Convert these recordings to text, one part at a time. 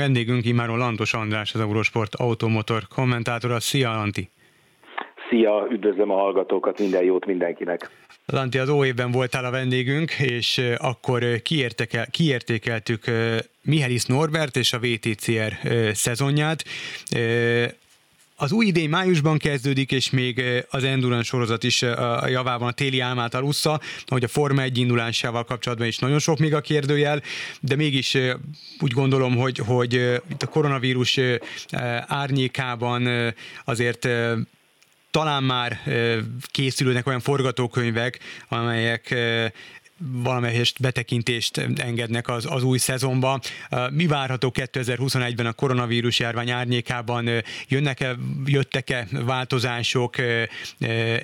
Vendégünk immáron Lantos András, az Eurosport automotor kommentátora. Szia, Anti! Szia, üdvözlöm a hallgatókat, minden jót mindenkinek! Lanti, az óévben voltál a vendégünk, és akkor kiértekel, kiértékeltük Mihelis Norbert és a VTCR szezonját. Az új idény májusban kezdődik, és még az Endurance sorozat is a javában a téli álmát alussza, hogy a Forma 1 indulásával kapcsolatban is nagyon sok még a kérdőjel, de mégis úgy gondolom, hogy, hogy itt a koronavírus árnyékában azért talán már készülnek olyan forgatókönyvek, amelyek valamelyest betekintést engednek az, az új szezonba. Mi várható 2021-ben a koronavírus járvány árnyékában? Jönnek-e, jöttek-e változások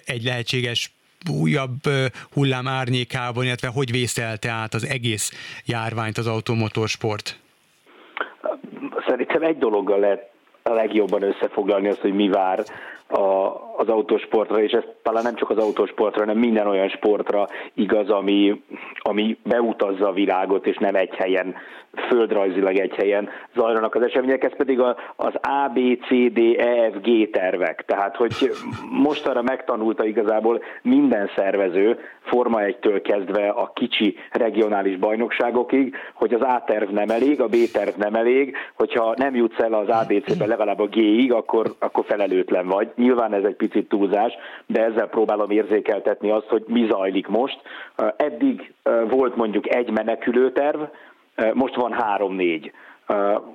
egy lehetséges újabb hullám árnyékában, illetve hogy vészelte át az egész járványt az automotorsport? Szerintem egy dologgal lehet a legjobban összefoglalni azt, hogy mi vár a, az autósportra, és ez talán nem csak az autósportra, hanem minden olyan sportra igaz, ami, ami beutazza a világot, és nem egy helyen, földrajzilag egy helyen zajlanak az események, ez pedig a, az A, B, C, D, E, F, G tervek. Tehát, hogy mostanra megtanulta igazából minden szervező, Forma 1-től kezdve a kicsi regionális bajnokságokig, hogy az A terv nem elég, a B terv nem elég, hogyha nem jutsz el az ABC-be legalább a G-ig, akkor, akkor felelőtlen vagy. Nyilván ez egy picit túlzás, de ezzel próbálom érzékeltetni azt, hogy mi zajlik most. Eddig volt mondjuk egy menekülőterv, most van három-négy.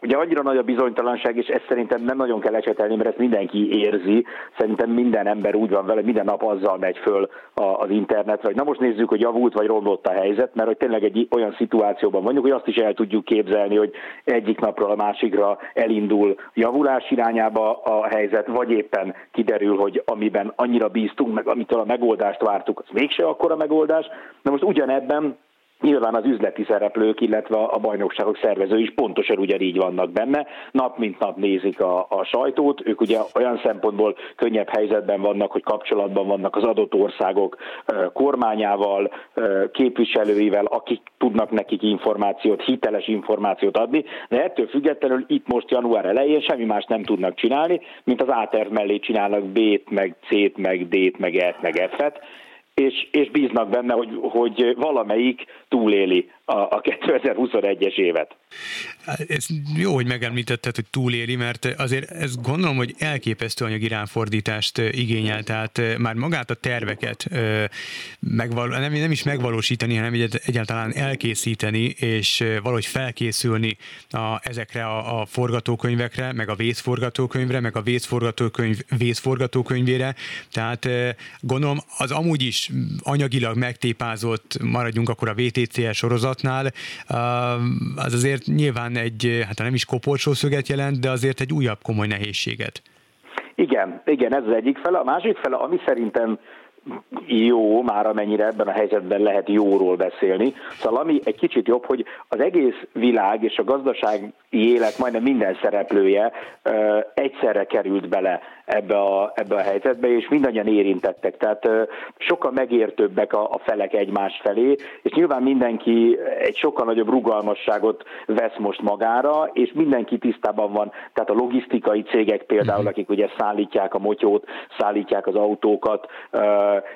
Ugye annyira nagy a bizonytalanság, és ezt szerintem nem nagyon kell ecsetelni, mert ezt mindenki érzi. Szerintem minden ember úgy van vele, minden nap azzal megy föl a, az internetre, hogy na most nézzük, hogy javult vagy romlott a helyzet, mert hogy tényleg egy olyan szituációban vagyunk, hogy azt is el tudjuk képzelni, hogy egyik napról a másikra elindul javulás irányába a helyzet, vagy éppen kiderül, hogy amiben annyira bíztunk, meg amitől a megoldást vártuk, az mégse akkora megoldás. Na most ugyanebben Nyilván az üzleti szereplők, illetve a bajnokságok szervezői is pontosan ugyanígy vannak benne. Nap mint nap nézik a, a sajtót, ők ugye olyan szempontból könnyebb helyzetben vannak, hogy kapcsolatban vannak az adott országok kormányával, képviselőivel, akik tudnak nekik információt, hiteles információt adni, de ettől függetlenül itt most január elején semmi más nem tudnak csinálni, mint az A-terv mellé csinálnak B-t, meg C-t, meg D-t, meg E-t, meg F-et, és, és bíznak benne, hogy, hogy valamelyik túléli a, a 2021-es évet. Ez jó, hogy megemlítetted, hogy túléli, mert azért ezt gondolom, hogy elképesztő anyagi ráfordítást igényel, tehát már magát a terveket megval- nem, nem is megvalósítani, hanem egyáltalán elkészíteni, és valahogy felkészülni a, ezekre a, a forgatókönyvekre, meg a vészforgatókönyvre, meg a vészforgatókönyv vészforgatókönyvére, tehát gondolom az amúgy is anyagilag megtépázott, maradjunk akkor a VTCL sorozat, sorozatnál, az azért nyilván egy, hát nem is kopolcsó szöget jelent, de azért egy újabb komoly nehézséget. Igen, igen, ez az egyik fele. A másik fele, ami szerintem jó, már amennyire ebben a helyzetben lehet jóról beszélni. Szóval ami egy kicsit jobb, hogy az egész világ és a gazdasági élet majdnem minden szereplője ö, egyszerre került bele ebbe a, ebbe a helyzetbe, és mindannyian érintettek. Tehát sokkal megértőbbek a, a felek egymás felé, és nyilván mindenki egy sokkal nagyobb rugalmasságot vesz most magára, és mindenki tisztában van. Tehát a logisztikai cégek például, mhm. akik ugye szállítják a motyót, szállítják az autókat,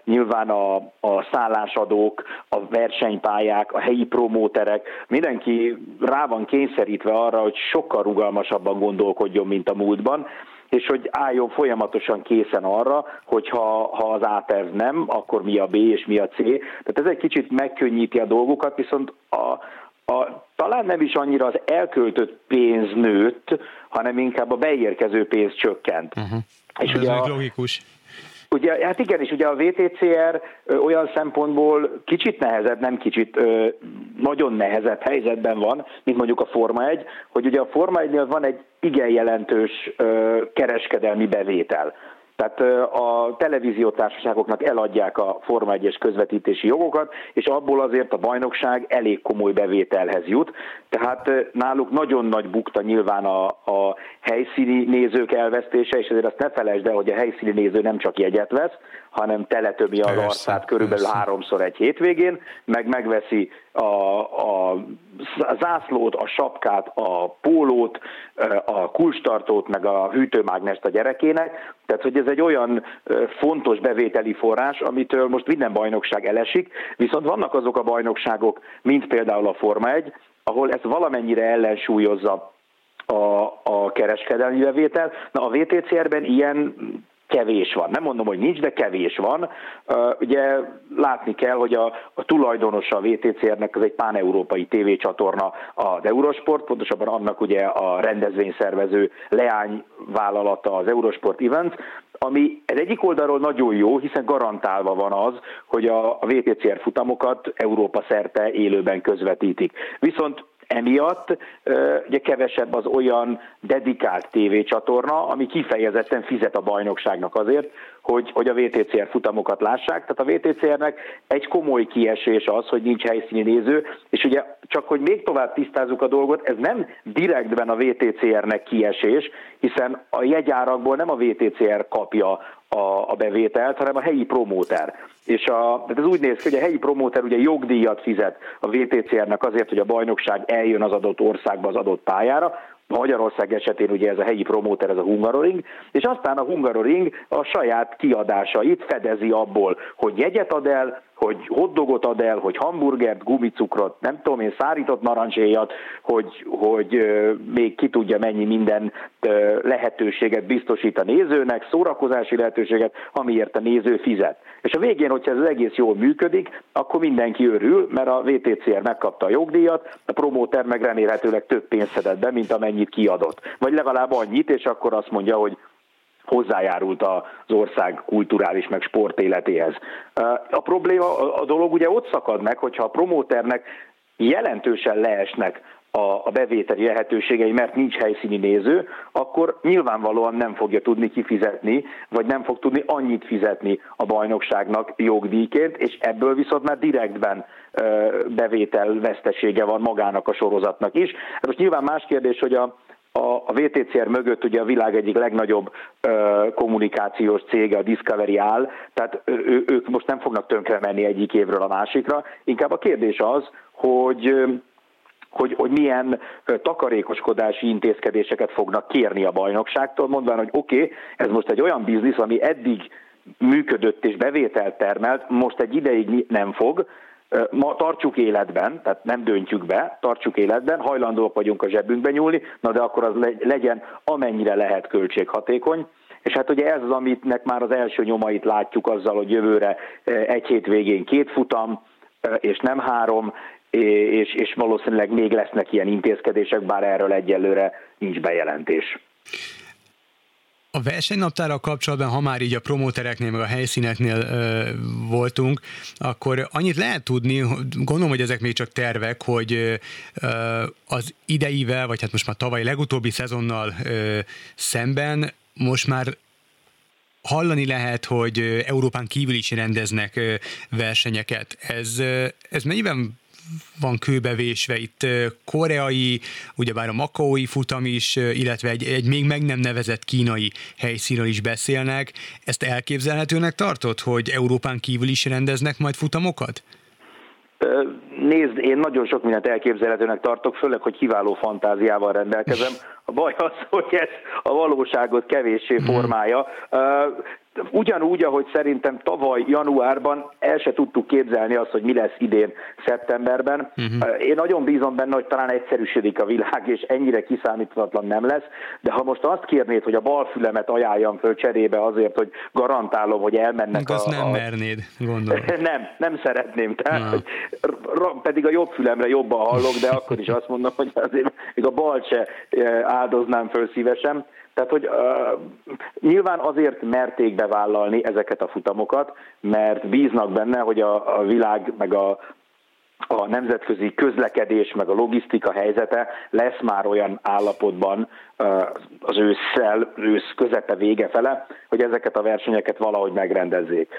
nyilván a, a szállásadók, a versenypályák, a helyi promóterek, mindenki rá van kényszerítve arra, hogy sokkal rugalmasabban gondolkodjon, mint a múltban, és hogy álljon folyamatosan készen arra, hogy ha, ha az A terv nem, akkor mi a B és mi a C. Tehát ez egy kicsit megkönnyíti a dolgokat, viszont a, a, talán nem is annyira az elköltött pénz nőtt, hanem inkább a beérkező pénz csökkent. Uh-huh. És ez ugye a, logikus. Ugye, hát igen, és ugye a VTCR olyan szempontból kicsit nehezebb, nem kicsit, nagyon nehezebb helyzetben van, mint mondjuk a Forma 1, hogy ugye a Forma 1 van egy igen jelentős kereskedelmi bevétel. Tehát a televíziótársaságoknak eladják a Forma 1-es közvetítési jogokat, és abból azért a bajnokság elég komoly bevételhez jut. Tehát náluk nagyon nagy bukta nyilván a, a helyszíni nézők elvesztése, és ezért azt ne felejtsd el, hogy a helyszíni néző nem csak jegyet vesz, hanem teletömi az arcát körülbelül persze. háromszor egy hétvégén, meg megveszi a, a zászlót, a sapkát, a pólót, a kulcstartót, meg a hűtőmágnest a gyerekének. Tehát, hogy ez egy olyan fontos bevételi forrás, amitől most minden bajnokság elesik, viszont vannak azok a bajnokságok, mint például a Forma 1, ahol ez valamennyire ellensúlyozza a, a kereskedelmi bevétel. Na a VTCR-ben ilyen kevés van. Nem mondom, hogy nincs, de kevés van. Ugye látni kell, hogy a, a tulajdonosa a VTCR-nek az egy pán-európai tévécsatorna az Eurosport, pontosabban annak ugye a rendezvényszervező leányvállalata az Eurosport Events, ami ez egyik oldalról nagyon jó, hiszen garantálva van az, hogy a, a VTCR futamokat Európa szerte élőben közvetítik. Viszont Emiatt ugye kevesebb az olyan dedikált tévécsatorna, ami kifejezetten fizet a bajnokságnak azért, hogy, hogy a VTCR futamokat lássák. Tehát a VTCR-nek egy komoly kiesés az, hogy nincs helyszíni néző, és ugye csak hogy még tovább tisztázzuk a dolgot, ez nem direktben a VTCR-nek kiesés, hiszen a jegyárakból nem a VTCR kapja a, a bevételt, hanem a helyi promóter. És a, tehát ez úgy néz ki, hogy a helyi promóter ugye jogdíjat fizet a VTCR-nek azért, hogy a bajnokság eljön az adott országba az adott pályára, Magyarország esetén ugye ez a helyi promóter, ez a Hungaroring, és aztán a Hungaroring a saját kiadásait fedezi abból, hogy jegyet ad el, hogy hotdogot ad el, hogy hamburgert, gumicukrot, nem tudom én, szárított narancséjat, hogy, hogy még ki tudja mennyi minden lehetőséget biztosít a nézőnek, szórakozási lehetőséget, amiért a néző fizet. És a végén, hogyha ez az egész jól működik, akkor mindenki örül, mert a VTCR megkapta a jogdíjat, a promóter meg remélhetőleg több pénzt szedett be, mint amennyit kiadott. Vagy legalább annyit, és akkor azt mondja, hogy hozzájárult az ország kulturális meg sportéletéhez. A probléma, a dolog ugye ott szakad meg, hogyha a promóternek jelentősen leesnek a, a bevételi lehetőségei, mert nincs helyszíni néző, akkor nyilvánvalóan nem fogja tudni kifizetni, vagy nem fog tudni annyit fizetni a bajnokságnak jogdíjként, és ebből viszont már direktben bevétel vesztesége van magának a sorozatnak is. Hát most nyilván más kérdés, hogy a, a, a VTCR mögött ugye a világ egyik legnagyobb ö, kommunikációs cége, a Discovery áll, tehát ő, ők most nem fognak tönkre menni egyik évről a másikra. Inkább a kérdés az, hogy hogy, hogy milyen takarékoskodási intézkedéseket fognak kérni a bajnokságtól, mondván, hogy oké, okay, ez most egy olyan biznisz, ami eddig működött és bevételt termelt, most egy ideig nem fog, ma tartsuk életben, tehát nem döntjük be, tartsuk életben, hajlandóak vagyunk a zsebünkbe nyúlni, na de akkor az legyen amennyire lehet költséghatékony, és hát ugye ez az, amitnek már az első nyomait látjuk azzal, hogy jövőre egy hét végén két futam, és nem három, és, és valószínűleg még lesznek ilyen intézkedések, bár erről egyelőre nincs bejelentés. A versenynaptára kapcsolatban, ha már így a promótereknél, meg a helyszíneknél ö, voltunk, akkor annyit lehet tudni, gondolom, hogy ezek még csak tervek, hogy ö, az ideivel, vagy hát most már tavaly legutóbbi szezonnal ö, szemben most már hallani lehet, hogy Európán kívül is rendeznek versenyeket. Ez, ez mennyiben van kőbevésve itt koreai, ugyebár a makaói futam is, illetve egy, egy még meg nem nevezett kínai helyszínről is beszélnek. Ezt elképzelhetőnek tartott, hogy Európán kívül is rendeznek majd futamokat? Nézd, én nagyon sok mindent elképzelhetőnek tartok, főleg, hogy kiváló fantáziával rendelkezem. A baj az, hogy ez a valóságot kevéssé mhm. Ugyanúgy, ahogy szerintem tavaly januárban el se tudtuk képzelni azt, hogy mi lesz idén szeptemberben. Uh-huh. Én nagyon bízom benne, hogy talán egyszerűsödik a világ, és ennyire kiszámíthatatlan nem lesz, de ha most azt kérnéd, hogy a bal fülemet ajánljam föl cserébe azért, hogy garantálom, hogy elmennek a... Azt nem a... mernéd, gondolom. nem, nem szeretném. Tehát, hogy, pedig a jobb fülemre jobban hallok, de akkor is azt mondom, hogy azért még a bal se áldoznám föl szívesen. Tehát, hogy uh, nyilván azért merték bevállalni ezeket a futamokat, mert bíznak benne, hogy a, a világ meg a, a nemzetközi közlekedés meg a logisztika helyzete lesz már olyan állapotban az ősszel, ősz közepe vége fele, hogy ezeket a versenyeket valahogy megrendezzék.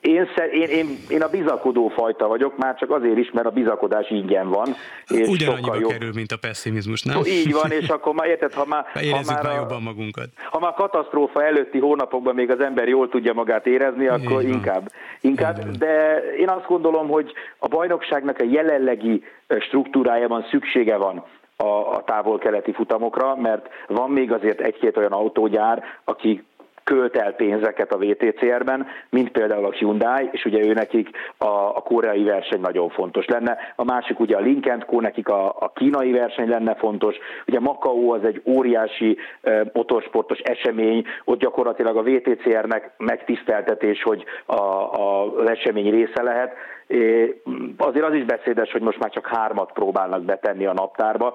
Én, én, én, én a bizakodó fajta vagyok, már csak azért is, mert a bizakodás ingyen van. És Ugyanannyiba jobb. kerül, mint a pessimizmus, nem? Így van, és akkor már érted, ha már, ha már, már jobban magunkat. Ha már katasztrófa előtti hónapokban még az ember jól tudja magát érezni, akkor inkább. inkább. De én azt gondolom, hogy a bajnokságnak a jelenlegi struktúrájában szüksége van a, a távol-keleti futamokra, mert van még azért egy-két olyan autógyár, aki költ el pénzeket a VTCR-ben, mint például a Hyundai, és ugye ő nekik a, a koreai verseny nagyon fontos lenne. A másik ugye a Lincoln Co, nekik a, a kínai verseny lenne fontos. Ugye Macau az egy óriási e, motorsportos esemény, ott gyakorlatilag a VTCR-nek megtiszteltetés, hogy a, a, az esemény része lehet. É, azért az is beszédes, hogy most már csak hármat próbálnak betenni a naptárba,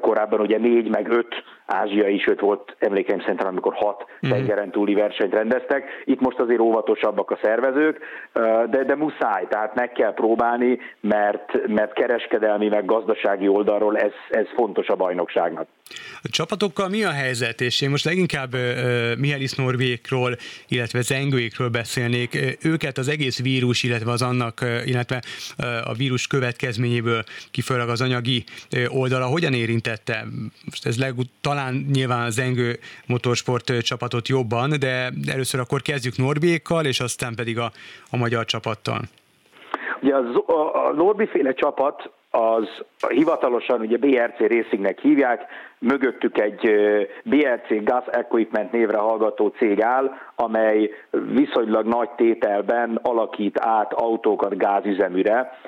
korábban ugye négy meg öt ázsiai, sőt volt emlékeim szerintem, amikor hat mm. tengeren túli versenyt rendeztek. Itt most azért óvatosabbak a szervezők, de, de muszáj, tehát meg kell próbálni, mert, mert kereskedelmi meg gazdasági oldalról ez, ez fontos a bajnokságnak. A csapatokkal mi a helyzet? És én most leginkább uh, Mihály Norvékról, illetve Zengőékről beszélnék. Őket az egész vírus, illetve az annak, illetve uh, a vírus következményéből kifolyólag az anyagi oldala hogyan érintette? Most ez legut- talán nyilván az Zengő motorsport csapatot jobban, de először akkor kezdjük Norbékkal, és aztán pedig a, a magyar csapattal. Ugye a, a Norbi féle csapat az hivatalosan ugye BRC Racingnek hívják, mögöttük egy BRC Gas Equipment névre hallgató cég áll, amely viszonylag nagy tételben alakít át autókat gázüzeműre,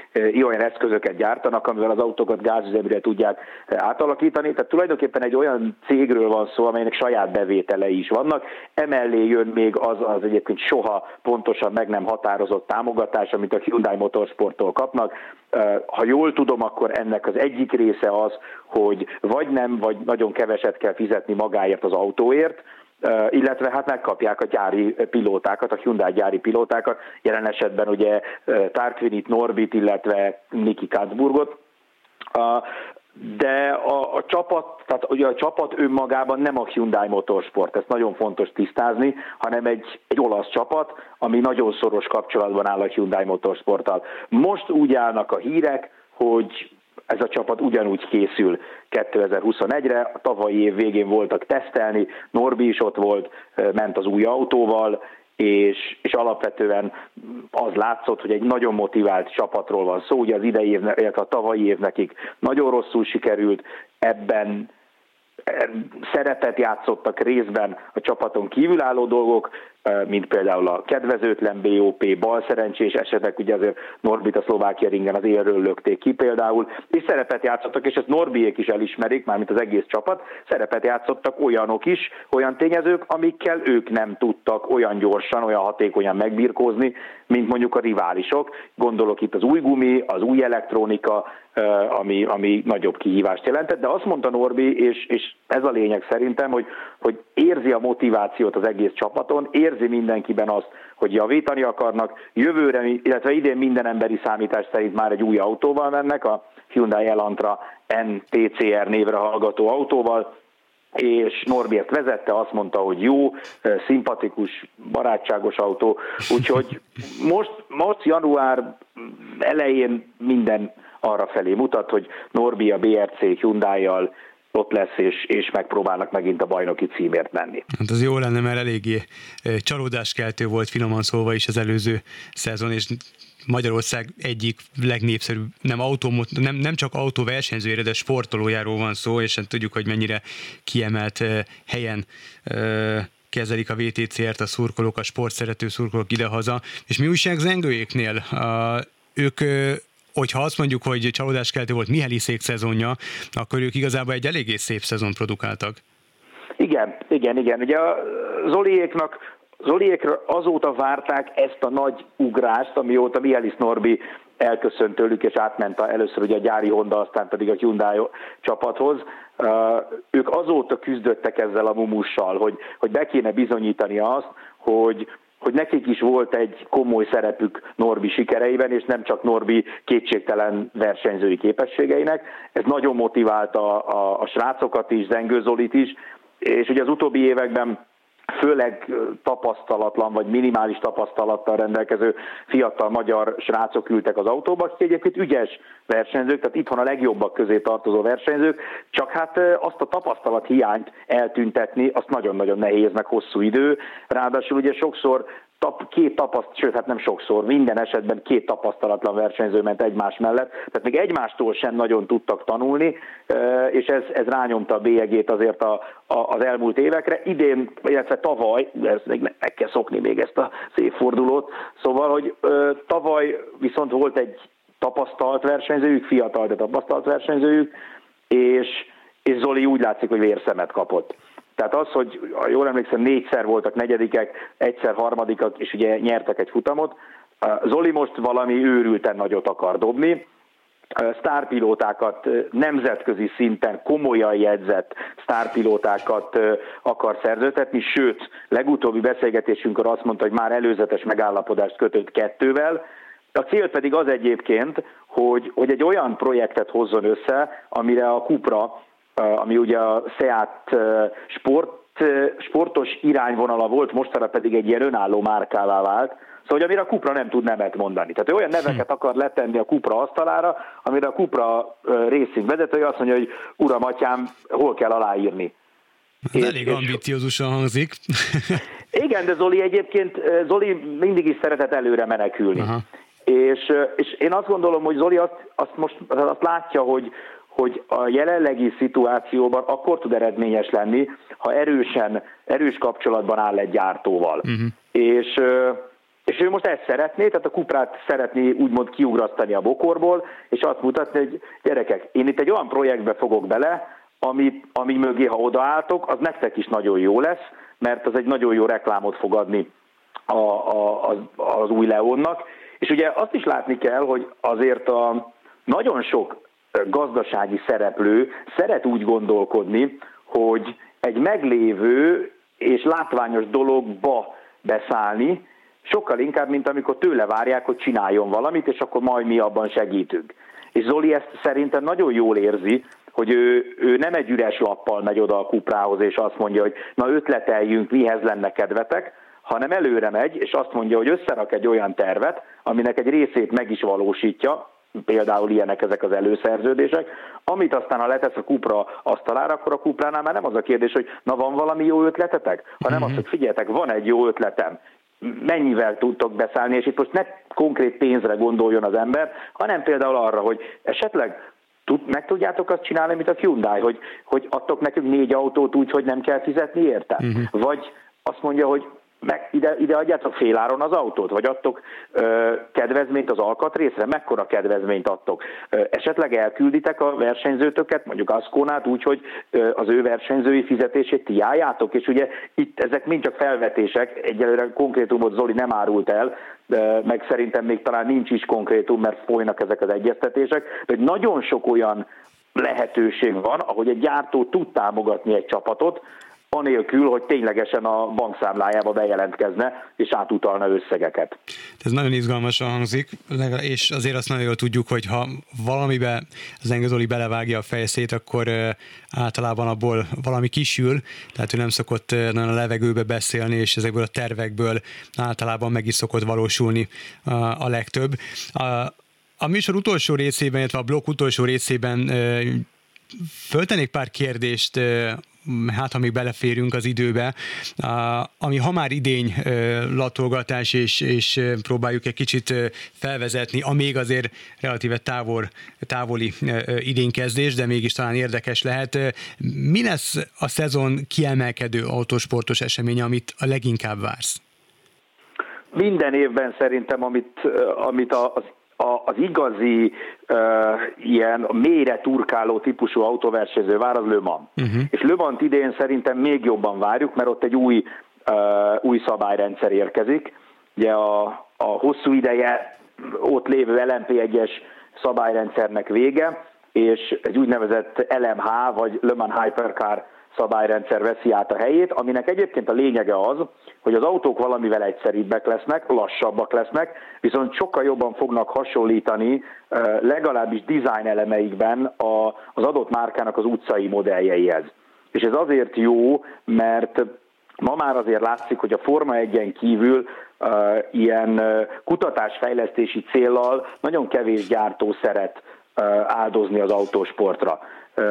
olyan eszközöket gyártanak, amivel az autókat gázüzeműre tudják átalakítani. Tehát tulajdonképpen egy olyan cégről van szó, amelynek saját bevételei is vannak. Emellé jön még az az egyébként soha pontosan meg nem határozott támogatás, amit a Hyundai Motorsporttól kapnak. Ha jól tudom, akkor ennek az egyik része az, hogy vagy nem, vagy nagyon keveset kell fizetni magáért az autóért, illetve hát megkapják a gyári pilótákat, a Hyundai gyári pilótákat, jelen esetben ugye Tarquinit, Norbit, illetve Niki Katzburgot. De a, a csapat, tehát ugye a csapat önmagában nem a Hyundai Motorsport, ezt nagyon fontos tisztázni, hanem egy, egy olasz csapat, ami nagyon szoros kapcsolatban áll a Hyundai Motorsporttal. Most úgy állnak a hírek, hogy ez a csapat ugyanúgy készül 2021-re, a tavalyi év végén voltak tesztelni, Norbi is ott volt, ment az új autóval, és, és alapvetően az látszott, hogy egy nagyon motivált csapatról van szó, ugye az idei év, illetve a tavalyi év nekik nagyon rosszul sikerült, ebben szerepet játszottak részben a csapaton kívülálló dolgok, mint például a kedvezőtlen BOP, balszerencsés esetek, ugye azért Norbit a Szlovákia ringen az élről lökték ki például, és szerepet játszottak, és ezt Norbiék is elismerik, mármint az egész csapat, szerepet játszottak olyanok is, olyan tényezők, amikkel ők nem tudtak olyan gyorsan, olyan hatékonyan megbirkózni, mint mondjuk a riválisok. Gondolok itt az új gumi, az új elektronika, ami, ami nagyobb kihívást jelentett, de azt mondta Norbi, és, és ez a lényeg szerintem, hogy, hogy érzi a motivációt az egész csapaton, érzi mindenkiben azt, hogy javítani akarnak. Jövőre, illetve idén minden emberi számítás szerint már egy új autóval mennek, a Hyundai Elantra NTCR névre hallgató autóval, és Norbert vezette, azt mondta, hogy jó, szimpatikus, barátságos autó, úgyhogy most, most január elején minden arra felé mutat, hogy Norbi a BRC Hyundai-jal ott lesz, és, és megpróbálnak megint a bajnoki címért menni. Hát az jó lenne, mert eléggé csalódáskeltő volt finoman szólva is az előző szezon, és Magyarország egyik legnépszerűbb, nem, autó, nem, nem csak autóversenyzőjére, de sportolójáról van szó, és hát tudjuk, hogy mennyire kiemelt helyen kezelik a VTCR-t a szurkolók, a sportszerető szurkolók idehaza. És mi újság zengőjéknél? A, ők hogyha azt mondjuk, hogy csalódáskeltő volt Miheli szék szezonja, akkor ők igazából egy eléggé szép szezon produkáltak. Igen, igen, igen. Ugye a Zoliéknak Zoliékra azóta várták ezt a nagy ugrást, amióta Mihály Norbi elköszönt tőlük, és átment a, először ugye a gyári Honda, aztán pedig a Hyundai csapathoz. Uh, ők azóta küzdöttek ezzel a mumussal, hogy, hogy be kéne bizonyítani azt, hogy hogy nekik is volt egy komoly szerepük Norbi sikereiben, és nem csak Norbi kétségtelen versenyzői képességeinek. Ez nagyon motiválta a, a, a srácokat is, Zengő Zolit is, és ugye az utóbbi években főleg tapasztalatlan vagy minimális tapasztalattal rendelkező fiatal magyar srácok ültek az autóba, akik egyébként ügyes versenyzők, tehát itthon a legjobbak közé tartozó versenyzők, csak hát azt a tapasztalat hiányt eltüntetni, azt nagyon-nagyon nehéz, meg hosszú idő. Ráadásul ugye sokszor tap, két tapaszt, sőt, hát nem sokszor, minden esetben két tapasztalatlan versenyző ment egymás mellett, tehát még egymástól sem nagyon tudtak tanulni, és ez, ez rányomta a bélyegét azért a, a, az elmúlt évekre. Idén, illetve tavaly, ez még meg kell szokni még ezt a évfordulót, szóval, hogy tavaly viszont volt egy tapasztalt versenyzőjük, fiatal, de tapasztalt versenyzőjük, és, és Zoli úgy látszik, hogy vérszemet kapott. Tehát az, hogy jól emlékszem, négyszer voltak negyedikek, egyszer harmadikak, és ugye nyertek egy futamot. Zoli most valami őrülten nagyot akar dobni, sztárpilótákat nemzetközi szinten komolyan jegyzett sztárpilótákat akar szerzőtetni, sőt, legutóbbi beszélgetésünkkor azt mondta, hogy már előzetes megállapodást kötött kettővel, a cél pedig az egyébként, hogy, hogy egy olyan projektet hozzon össze, amire a Kupra ami ugye a Seat sport, sportos irányvonala volt, mostanra pedig egy ilyen önálló márkává vált, Szóval, hogy amire a Kupra nem tud nemet mondani. Tehát ő olyan neveket akar letenni a Kupra asztalára, amire a Kupra részünk vezetője azt mondja, hogy uram, atyám, hol kell aláírni. Ez és, elég ambiciózusan hangzik. Igen, de Zoli egyébként, Zoli mindig is szeretett előre menekülni. Aha. És, és én azt gondolom, hogy Zoli azt, azt most azt látja, hogy, hogy a jelenlegi szituációban akkor tud eredményes lenni, ha erősen, erős kapcsolatban áll egy gyártóval. Uh-huh. És, és ő most ezt szeretné, tehát a kuprát szeretné úgymond kiugrasztani a bokorból, és azt mutatni, hogy gyerekek, én itt egy olyan projektbe fogok bele, ami, ami mögé, ha odaálltok, az nektek is nagyon jó lesz, mert az egy nagyon jó reklámot fog adni a, a, az, az új Leonnak. És ugye azt is látni kell, hogy azért a nagyon sok gazdasági szereplő szeret úgy gondolkodni, hogy egy meglévő és látványos dologba beszállni, sokkal inkább, mint amikor tőle várják, hogy csináljon valamit, és akkor majd mi abban segítünk. És Zoli ezt szerintem nagyon jól érzi, hogy ő, ő nem egy üres lappal megy oda a kuprához, és azt mondja, hogy na ötleteljünk, mihez lenne kedvetek, hanem előre megy, és azt mondja, hogy összerak egy olyan tervet, aminek egy részét meg is valósítja, például ilyenek ezek az előszerződések, amit aztán ha letesz a kupra asztalára, akkor a kupránál már nem az a kérdés, hogy na van valami jó ötletetek, hanem mm-hmm. az, hogy figyeljetek, van egy jó ötletem, mennyivel tudtok beszállni, és itt most ne konkrét pénzre gondoljon az ember, hanem például arra, hogy esetleg tud, meg tudjátok azt csinálni, mint a Hyundai, hogy, hogy adtok nekünk négy autót úgy, hogy nem kell fizetni érte? Uh-huh. Vagy azt mondja, hogy meg ide, ide adjátok féláron az autót, vagy adtok ö, kedvezményt az alkatrészre, mekkora kedvezményt adtok. Ö, esetleg elkülditek a versenyzőtöket, mondjuk Aszkónát úgy, hogy ö, az ő versenyzői fizetését ti álljátok, és ugye itt ezek mind csak felvetések, egyelőre konkrétumot Zoli nem árult el, de meg szerintem még talán nincs is konkrétum, mert folynak ezek az egyeztetések, de nagyon sok olyan lehetőség van, ahogy egy gyártó tud támogatni egy csapatot, anélkül, hogy ténylegesen a bankszámlájába bejelentkezne és átutalna összegeket. Ez nagyon izgalmasan hangzik, és azért azt nagyon jól tudjuk, hogy ha valamibe az Engezoli belevágja a fejszét, akkor általában abból valami kisül, tehát ő nem szokott nagyon a levegőbe beszélni, és ezekből a tervekből általában meg is szokott valósulni a legtöbb. A, műsor utolsó részében, illetve a blokk utolsó részében föltenék pár kérdést hát ha még beleférünk az időbe, ami ha már idény latolgatás, és, és próbáljuk egy kicsit felvezetni, a még azért relatíve távol, távoli idénykezdés, de mégis talán érdekes lehet. Mi lesz a szezon kiemelkedő autósportos eseménye, amit a leginkább vársz? Minden évben szerintem, amit, amit az a, az igazi uh, ilyen mélyre turkáló típusú autóversenyző vár az Le Mans. Uh-huh. És Le Mans idén szerintem még jobban várjuk, mert ott egy új, uh, új szabályrendszer érkezik. Ugye a, a hosszú ideje ott lévő LMP1-es szabályrendszernek vége, és egy úgynevezett LMH, vagy Le Mans Hypercar szabályrendszer veszi át a helyét, aminek egyébként a lényege az, hogy az autók valamivel egyszerűbbek lesznek, lassabbak lesznek, viszont sokkal jobban fognak hasonlítani legalábbis design elemeikben az adott márkának az utcai modelljeihez. És ez azért jó, mert ma már azért látszik, hogy a Forma 1-en kívül uh, ilyen uh, kutatásfejlesztési céllal nagyon kevés gyártó szeret áldozni az autósportra.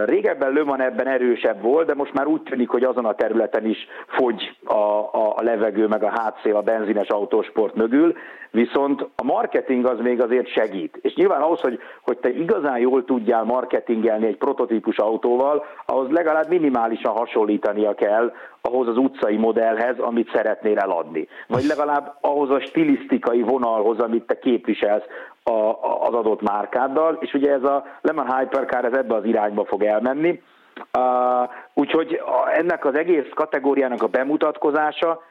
Régebben Löman ebben erősebb volt, de most már úgy tűnik, hogy azon a területen is fogy a, a, a levegő, meg a hátszél a benzines autósport mögül, viszont a marketing az még azért segít. És nyilván ahhoz, hogy, hogy te igazán jól tudjál marketingelni egy prototípus autóval, ahhoz legalább minimálisan hasonlítania kell ahhoz az utcai modellhez, amit szeretnél eladni. Vagy legalább ahhoz a stilisztikai vonalhoz, amit te képviselsz a, a, az adott márkáddal, és ugye ez a Lemon Hypercar ez ebbe az irányba fog elmenni. Uh, úgyhogy ennek az egész kategóriának a bemutatkozása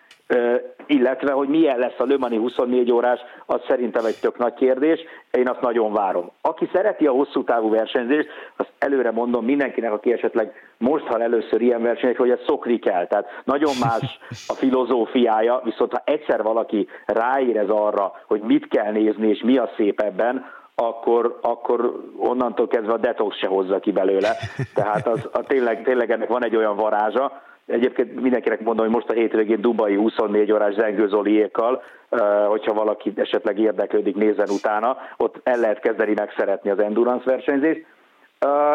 illetve hogy milyen lesz a Lömani 24 órás, az szerintem egy tök nagy kérdés, én azt nagyon várom. Aki szereti a hosszú távú versenyzést, azt előre mondom mindenkinek, aki esetleg most hal először ilyen versenyek, hogy ez szokni kell. Tehát nagyon más a filozófiája, viszont ha egyszer valaki ráérez arra, hogy mit kell nézni és mi a szép ebben, akkor, akkor onnantól kezdve a detox se hozza ki belőle. Tehát az, a tényleg, tényleg ennek van egy olyan varázsa, Egyébként mindenkinek mondom, hogy most a hétvégén Dubai 24 órás Zoliékkal, hogyha valaki esetleg érdeklődik, nézzen utána, ott el lehet kezdeni megszeretni az endurance versenyzést.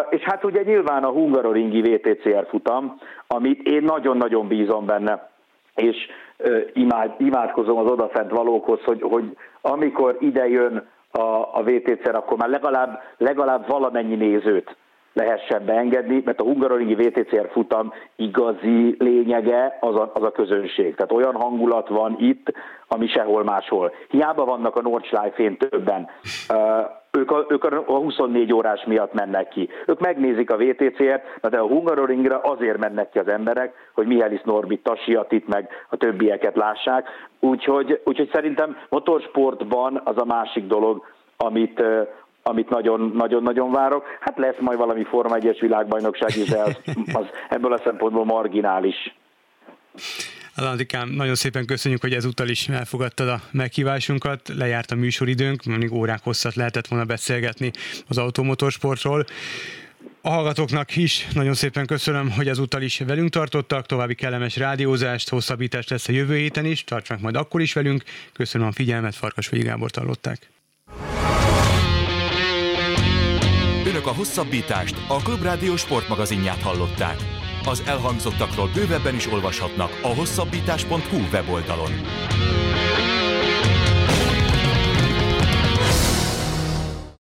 És hát ugye nyilván a Hungaroringi VTCR futam, amit én nagyon-nagyon bízom benne, és imád, imádkozom az odafent valókhoz, hogy, hogy amikor ide jön a, a VTCR, akkor már legalább, legalább valamennyi nézőt lehessen beengedni, mert a Hungaroringi VTCR futam igazi lényege az a, az a közönség. Tehát olyan hangulat van itt, ami sehol máshol. Hiába vannak a Nordschleife-én többen. Uh, ők a, ők a 24 órás miatt mennek ki. Ők megnézik a VTCR-t, de a Hungaroringra azért mennek ki az emberek, hogy Mihály Norbit, Tasiatit meg a többieket lássák. Úgyhogy, úgyhogy szerintem motorsportban az a másik dolog, amit, amit nagyon-nagyon várok. Hát lesz majd valami Forma 1-es világbajnokság is, de az, az ebből a szempontból marginális. Alandikám, nagyon szépen köszönjük, hogy ezúttal is elfogadtad a meghívásunkat. Lejárt a műsoridőnk, mondjuk órák hosszat lehetett volna beszélgetni az automotorsportról. A hallgatóknak is nagyon szépen köszönöm, hogy ezúttal is velünk tartottak. További kellemes rádiózást, hosszabbítást lesz a jövő héten is. Tartsanak majd akkor is velünk. Köszönöm a figyelmet, Farkas Gábor hallották. Önök a hosszabbítást, a Klubrádió sportmagazinját hallották. Az elhangzottakról bővebben is olvashatnak a hosszabbítás.hu weboldalon.